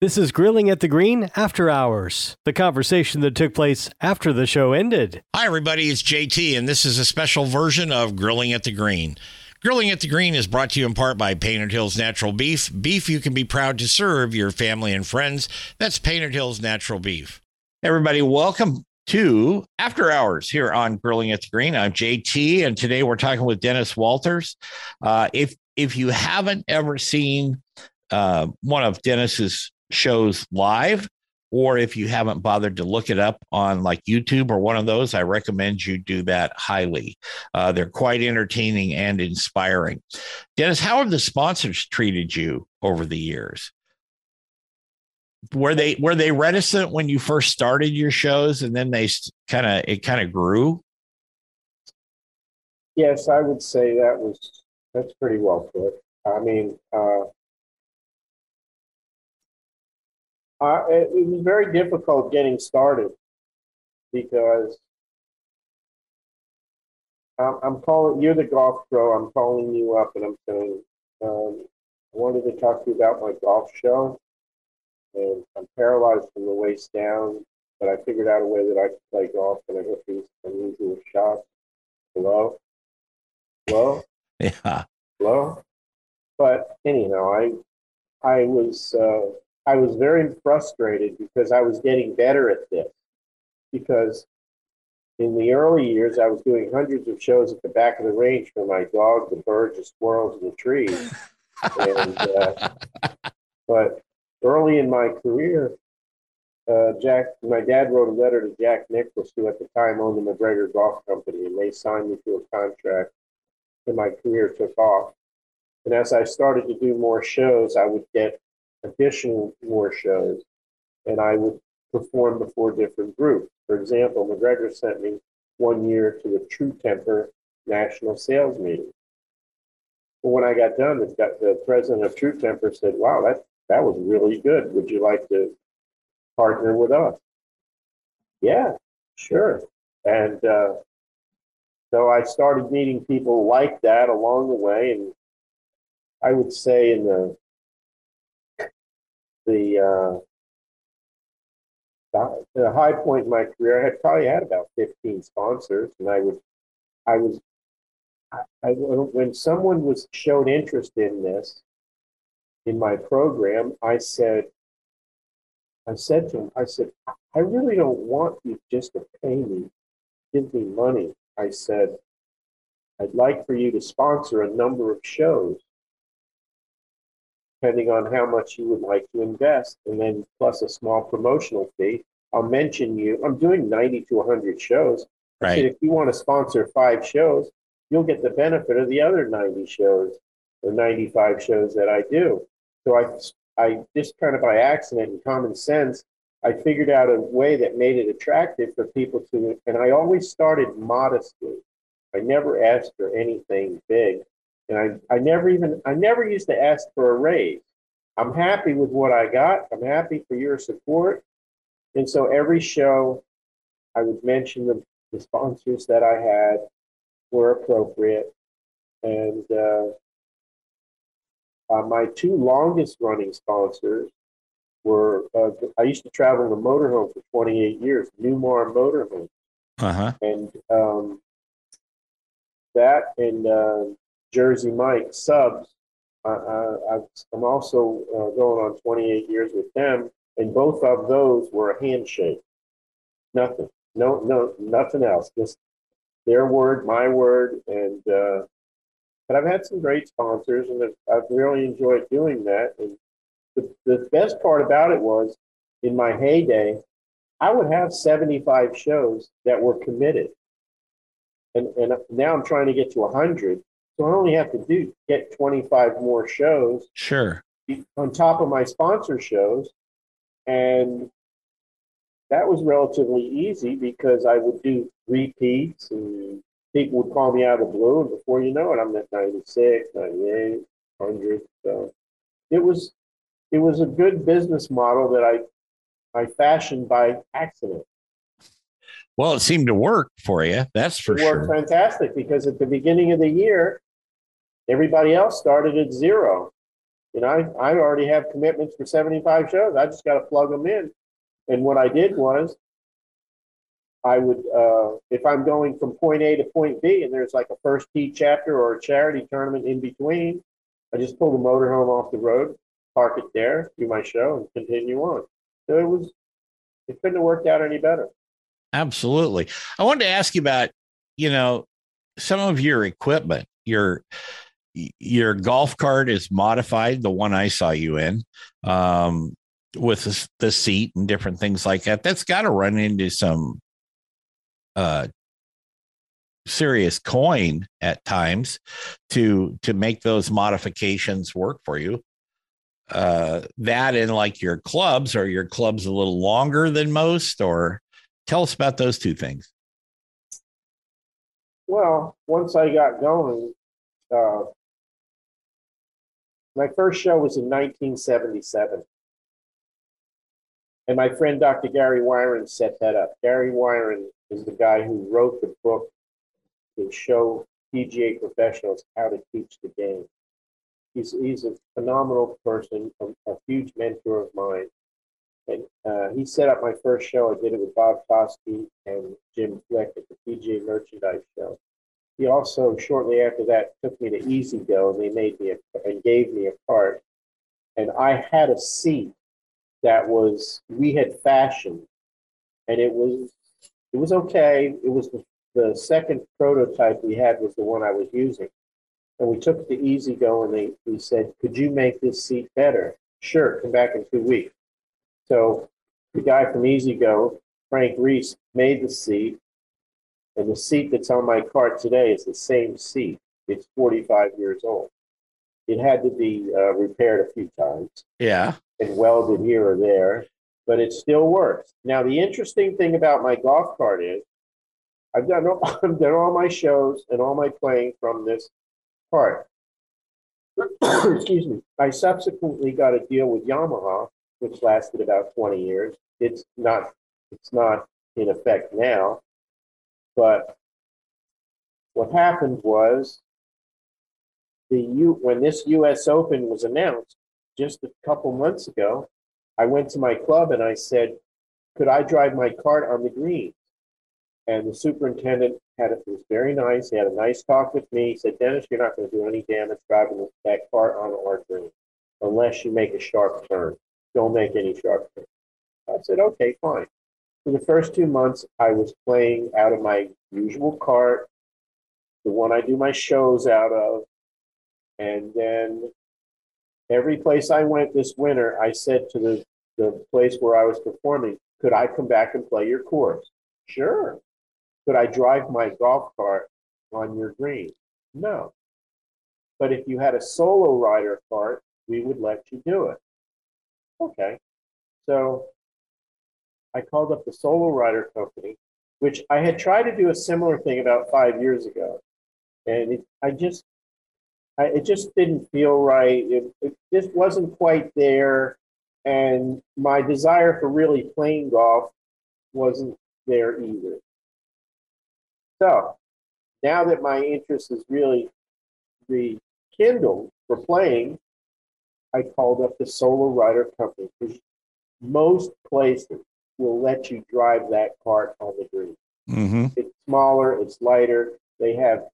This is Grilling at the Green After Hours, the conversation that took place after the show ended. Hi, everybody. It's JT, and this is a special version of Grilling at the Green. Grilling at the Green is brought to you in part by Painted Hills Natural Beef. Beef you can be proud to serve your family and friends. That's Painted Hills Natural Beef. Everybody, welcome to After Hours here on Grilling at the Green. I'm JT, and today we're talking with Dennis Walters. Uh, if if you haven't ever seen uh, one of Dennis's shows live, or if you haven't bothered to look it up on like YouTube or one of those, I recommend you do that highly. Uh, they're quite entertaining and inspiring. Dennis, how have the sponsors treated you over the years? Were they were they reticent when you first started your shows, and then they kind of it kind of grew? Yes, I would say that was that's pretty well put. I mean, uh, Uh, it, it was very difficult getting started because I'm, I'm calling you're the golf pro. I'm calling you up and I'm saying um, I wanted to talk to you about my golf show, and I'm paralyzed from the waist down. But I figured out a way that I could play golf, and I hit these unusual shots. Hello, hello, yeah, hello. But anyhow, I I was uh, I was very frustrated because I was getting better at this. Because in the early years, I was doing hundreds of shows at the back of the range for my dog, the birds, the squirrels, and the trees. and, uh, but early in my career, uh, Jack, my dad wrote a letter to Jack Nicklaus, who at the time owned the MacGregor Golf Company, and they signed me to a contract, and my career took off. And as I started to do more shows, I would get additional war shows, and I would perform before different groups. For example, MacGregor sent me one year to the True Temper National Sales Meeting. But when I got done, the, the president of True Temper said, "Wow, that that was really good. Would you like to partner with us?" Yeah, sure. And uh, so I started meeting people like that along the way, and I would say in the the uh, the high point in my career, I had probably had about 15 sponsors, and I would, I was, I, I, when someone was showed interest in this, in my program, I said, I said to him, I said, I really don't want you just to pay me, give me money. I said, I'd like for you to sponsor a number of shows depending on how much you would like to invest, and then plus a small promotional fee. I'll mention you. I'm doing 90 to 100 shows. Right. if you want to sponsor five shows, you'll get the benefit of the other 90 shows or 95 shows that I do. So I, I just kind of by accident and common sense, I figured out a way that made it attractive for people to, and I always started modestly. I never asked for anything big. And I, I never even, I never used to ask for a raise. I'm happy with what I got. I'm happy for your support. And so every show, I would mention the, the sponsors that I had were appropriate. And uh, uh, my two longest running sponsors were uh, I used to travel in a motorhome for 28 years, Newmar Motorhome. Uh-huh. And um, that and uh, Jersey Mike subs. I, am also uh, going on 28 years with them, and both of those were a handshake. Nothing, no, no, nothing else. Just their word, my word, and uh, but I've had some great sponsors, and I've really enjoyed doing that. And the, the best part about it was, in my heyday, I would have 75 shows that were committed. And, and now I'm trying to get to 100. So I only have to do get 25 more shows Sure. on top of my sponsor shows. And that was relatively easy because I would do repeats and people would call me out of the blue. And before you know it, I'm at 96, 98, 100. So it was, it was a good business model that I, I fashioned by accident. Well, it seemed to work for you. That's for it worked sure. fantastic because at the beginning of the year, everybody else started at zero. You know, I, I already have commitments for 75 shows. I just got to plug them in. And what I did was, I would, uh, if I'm going from point A to point B and there's like a first tee chapter or a charity tournament in between, I just pull the motorhome off the road, park it there, do my show, and continue on. So it was, it couldn't have worked out any better. Absolutely. I wanted to ask you about, you know, some of your equipment. Your your golf cart is modified, the one I saw you in, um, with the, seat and different things like that. That's got to run into some uh serious coin at times to to make those modifications work for you. Uh that and like your clubs are your clubs a little longer than most? Or tell us about those two things. Well, once I got going, uh, my first show was in 1977. And my friend Dr. Gary Wiren set that up. Gary Wiren is the guy who wrote the book to show PGA professionals how to teach the game. He's, he's a phenomenal person, a, a huge mentor of mine. And uh, he set up my first show. I did it with Bob Toski and Jim Flick at the PGA Merchandise Show. He also, shortly after that, took me to E-Z-GO and they made me a, and gave me a cart. And I had a seat that was we had fashioned, and it was it was okay. It was the, the second prototype we had was the one I was using, and we took to E-Z-GO and they we said, "Could you make this seat better?" Sure, come back in two weeks. So the guy from E-Z-GO, Frank Reese, made the seat, and the seat that's on my cart today is the same seat. It's 45 years old. It had to be uh, repaired a few times yeah and welded here or there, but it still works. Now, the interesting thing about my golf cart is I've done all, I've done all my shows and all my playing from this cart. Excuse me. I subsequently got a deal with Yamaha, which lasted about 20 years. It's not it's not in effect now, but what happened was the U when this U.S. Open was announced just a couple months ago, I went to my club and I said, "Could I drive my cart on the greens?" And the superintendent had it was very nice. He had a nice talk with me. He said, "Dennis, you're not going to do any damage driving that cart on our green unless you make a sharp turn. Don't make any sharp turns." I said, "Okay, fine." For the first two months, I was playing out of my usual cart, the one I do my shows out of, and then every place I went this winter, I said to the, the place where I was performing, could I come back and play your course? Sure. Could I drive my golf cart on your green? No. But if you had a solo rider cart, we would let you do it. Okay. So I called up the solo rider company, which I had tried to do a similar thing about five years ago. And it, I just I, it just didn't feel right. It, it just wasn't quite there. And my desire for really playing golf wasn't there either. So now that my interest is really rekindled for playing, I called up the Solo Rider Company because most places will let you drive that cart on the green. mm-hmm. It's smaller, it's lighter. They have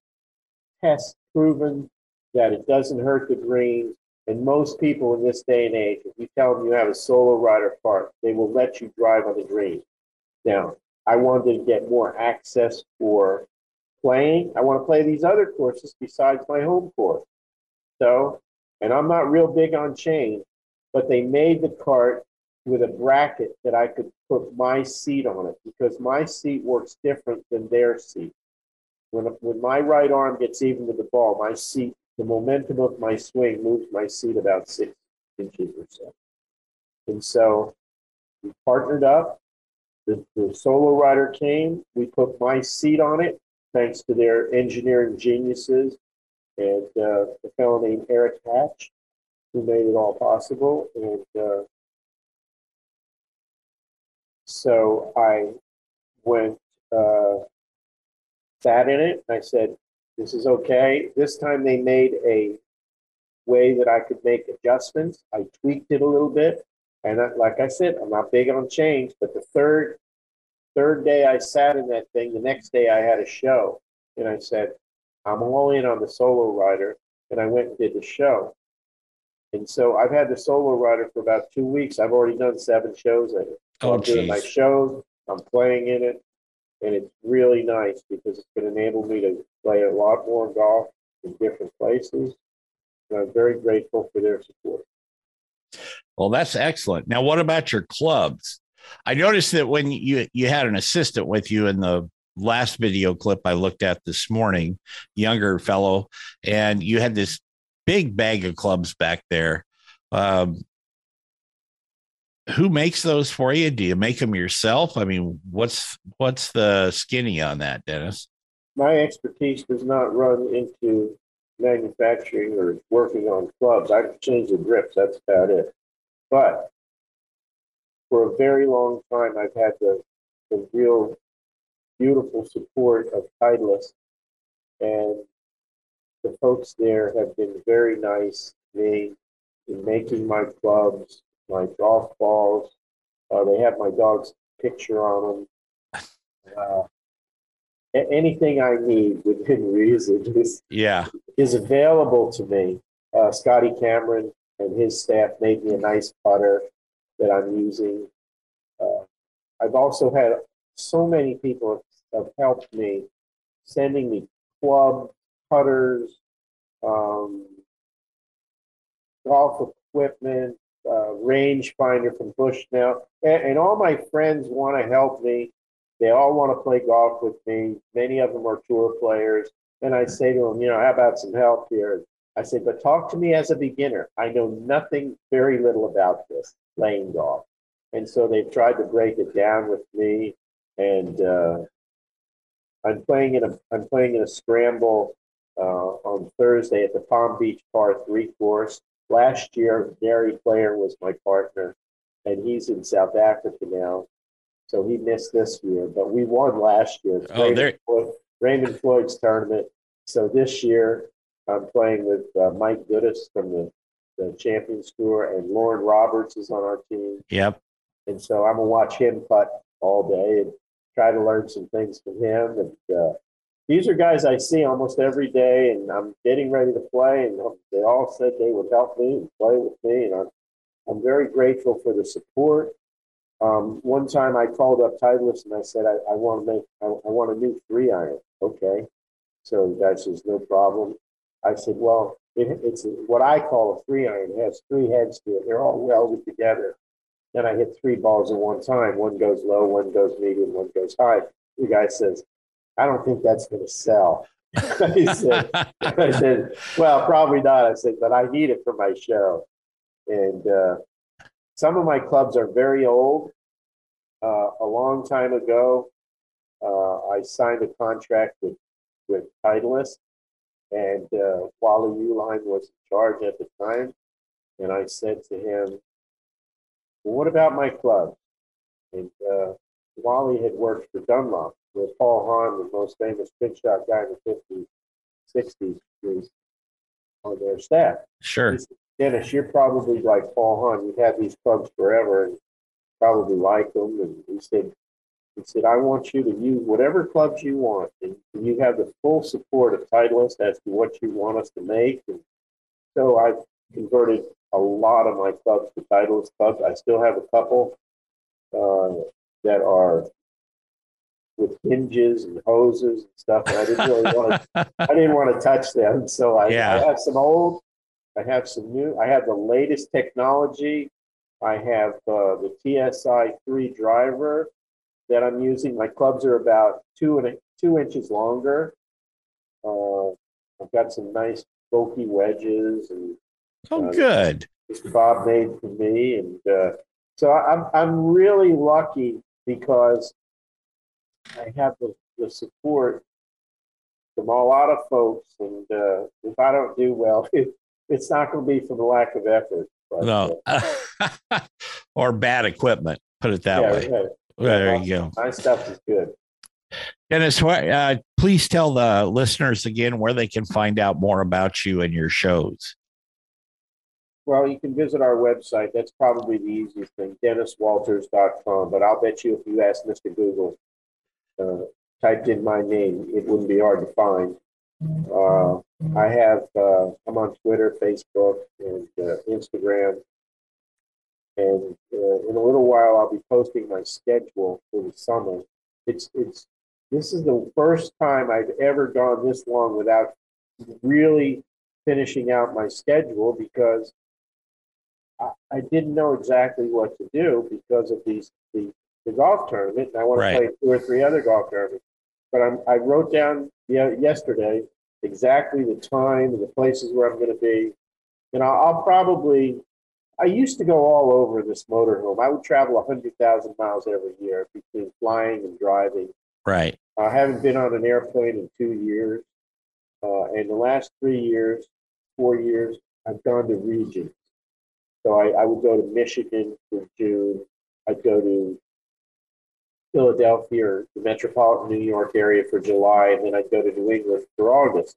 tests proven that it doesn't hurt the greens. And most people in this day and age, if you tell them you have a solo rider cart, they will let you drive on the green. Now, I wanted to get more access for playing. I want to play these other courses besides my home course. So, and I'm not real big on change, but they made the cart with a bracket that I could put my seat on it because my seat works different than their seat. When, when my right arm gets even with the ball, my seat, the momentum of my swing moves my seat about six inches or so. And so we partnered up. The, the solo rider came. We put my seat on it, thanks to their engineering geniuses and uh, a fellow named Eric Hatch, who made it all possible. And uh, so I went, uh, sat in it. I said, this is okay. This time they made a way that I could make adjustments. I tweaked it a little bit. And I, like I said, I'm not big on change, but the third third day I sat in that thing, the next day I had a show. And I said, I'm all in on the solo rider. And I went and did the show. And so I've had the solo rider for about two weeks. I've already done seven shows in it. Oh, I'm doing my shows, I'm playing in it, and it's really nice because it's going to enable me to play a lot more golf in different places. And I'm very grateful for their support. Well, that's excellent. Now, what about your clubs? I noticed that when you you had an assistant with you in the last video clip I looked at this morning, younger fellow, and you had this big bag of clubs back there. Um, who makes those for you? Do you make them yourself? I mean, what's what's the skinny on that, Dennis? My expertise does not run into manufacturing or working on clubs. I change the grips, that's about it. But for a very long time, I've had the, the real beautiful support of Titleist, and the folks there have been very nice to me in making my clubs, my golf balls. Uh, they have my dog's picture on them. Uh, anything I need within reason is, Yeah, is available to me. Uh, Scotty Cameron and his staff made me a nice putter that I'm using. Uh, I've also had so many people have helped me, sending me clubs, putters, um, golf equipment, uh, range finder from Bushnell, and, and all my friends want to help me. They all want to play golf with me. Many of them are tour players. And I say to them, you know, how about some help here? I say, but talk to me as a beginner. I know nothing, very little about this playing golf. And so they've tried to break it down with me. And uh, I'm playing in a I'm playing in a scramble on Thursday at the Palm Beach Par Three course. Last year, Gary Player was my partner, and he's in South Africa now, so he missed this year. But we won last year. It's Oh, Raymond, there- Floyd, Raymond Floyd's tournament. So this year, I'm playing with uh, Mike Goodes from the the Champions Tour, and Loren Roberts is on our team. yep. And so I'm gonna watch him putt all day and try to learn some things from him. And uh, these are guys I see almost every day, and I'm getting ready to play. And they all said they would help me and play with me, and I'm I'm very grateful for the support. Um, one time I called up Titleist and I said I, I want to make I, I want a new three iron. Okay, so the guy says no problem. I said, well, it, it's what I call a three iron. It has three heads to it. They're all welded together. Then I hit three balls at one time. One goes low, one goes medium, one goes high. The guy says, I don't think that's going to sell. I said, I said, well, probably not. I said, but I need it for my show. And uh, some of my clubs are very old. Uh, a long time ago, uh, I signed a contract with, with Titleist, and uh, Wally Uihlein was in charge at the time. And I said to him, well, what about my club? And uh, Wally had worked for Dunlop, where Paul Hahn, the most famous pitch shot guy in the 50s, 60s, was on their staff. sure. Said, Dennis, you're probably like Paul Hahn. You've had these clubs forever and probably like them. And he said, he said, I want you to use whatever clubs you want, and you have the full support of Titleist as to what you want us to make. And so I've converted a lot of my clubs to Titleist clubs. I still have a couple uh, that are with hinges and hoses and stuff. And I didn't really want to I didn't want to touch them. So I, Yeah. I have some old, I have some new, I have the latest technology. I have uh, the TSI 3 driver that I'm using. My clubs are about two and a, two inches longer. Uh, I've got some nice Vokey wedges and oh, uh, good. Bob made for me, and uh, so I'm I'm really lucky because I have the, the support from a lot of folks, and uh, if I don't do well, it, it's not going to be from the lack of effort. But, no, uh, or bad equipment. Put it that yeah, way. Yeah. There you go. My stuff is good. Dennis, uh, please tell the listeners again where they can find out more about you and your shows. Well, you can visit our website. That's probably the easiest thing, denniswalters.com. But I'll bet you if you ask Mr. Google, uh, typed in my name, it wouldn't be hard to find. Uh, I have, uh, I'm on Twitter, Facebook, and uh, Instagram. And uh, in a little while, I'll be posting my schedule for the summer. It's, it's, this is the first time I've ever gone this long without really finishing out my schedule because I, I didn't know exactly what to do because of these the, the golf tournament, and I want right. to play two or three other golf tournaments. But I'm, I wrote down yesterday exactly the time and the places where I'm going to be, and I'll, I'll probably. I used to go all over this motorhome. I would travel 100,000 miles every year between flying and driving. Right. I haven't been on an airplane in two years. Uh, and the last three years, four years, I've gone to regions. So I, I would go to Michigan for June. I'd go to Philadelphia or the metropolitan New York area for July, and then I'd go to New England for August.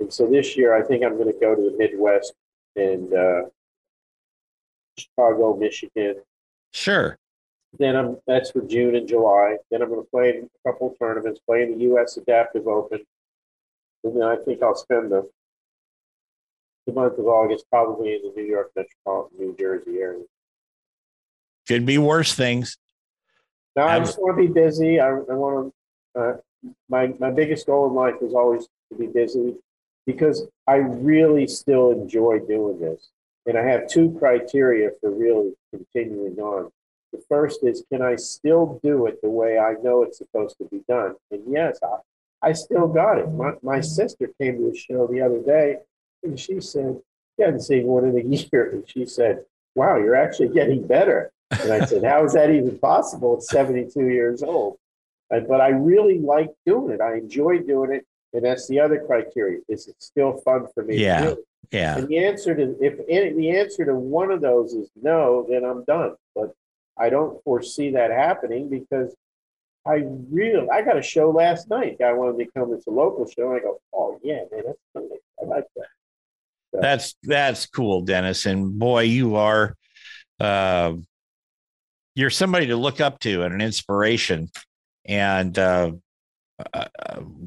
And so this year, I think I'm going to go to the Midwest and uh, Chicago, Michigan. Sure. Then I'm that's for June and July. Then I'm going to play a couple of tournaments, play in the U.S. Adaptive Open, and then I think I'll spend the the month of August, probably in the New York metropolitan New Jersey area. Could be worse things. No, I just want to be busy. I, I want to. Uh, my my biggest goal in life is always to be busy because I really still enjoy doing this, and I have two criteria for really continuing on. The first is, can I still do it the way I know it's supposed to be done? And yes, I, I still got it. My, my sister came to a show the other day and she said, hadn't seen one in a year. And she said, wow, you're actually getting better. And I said, how is that even possible at 72 years old? but I really like doing it. I enjoy doing it. And that's the other criteria. Is it still fun for me yeah. to do Yeah. And the answer to if any, the answer to one of those is no, then I'm done. But I don't foresee that happening because I really I got a show last night. Guy wanted to come. It's a local show. And I go, oh yeah, man, that's nice. I like that. That's that's cool, Dennis. And boy, you are uh, you're somebody to look up to and an inspiration. And uh, uh,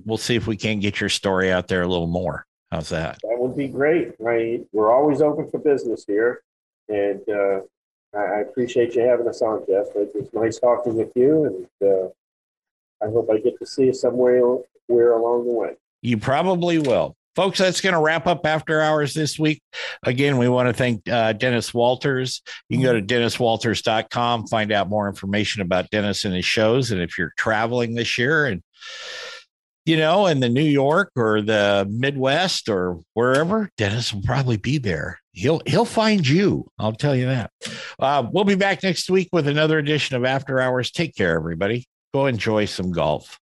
we'll see if we can get your story out there a little more. How's that? That would be great. Right, we're always open for business here, and uh, I appreciate you having us on, Jeff. It was nice talking with you, and uh, I hope I get to see you somewhere where along the way. You probably will. Folks, that's going to wrap up after hours this week. Again, we want to thank uh, Dennis Walters. You can go to denniswalters.com, find out more information about Dennis and his shows. And if you're traveling this year and you know, in the New York or the Midwest or wherever, Dennis will probably be there. He'll he'll find you. I'll tell you that. Uh, we'll be back next week with another edition of After Hours. Take care, everybody. Go enjoy some golf.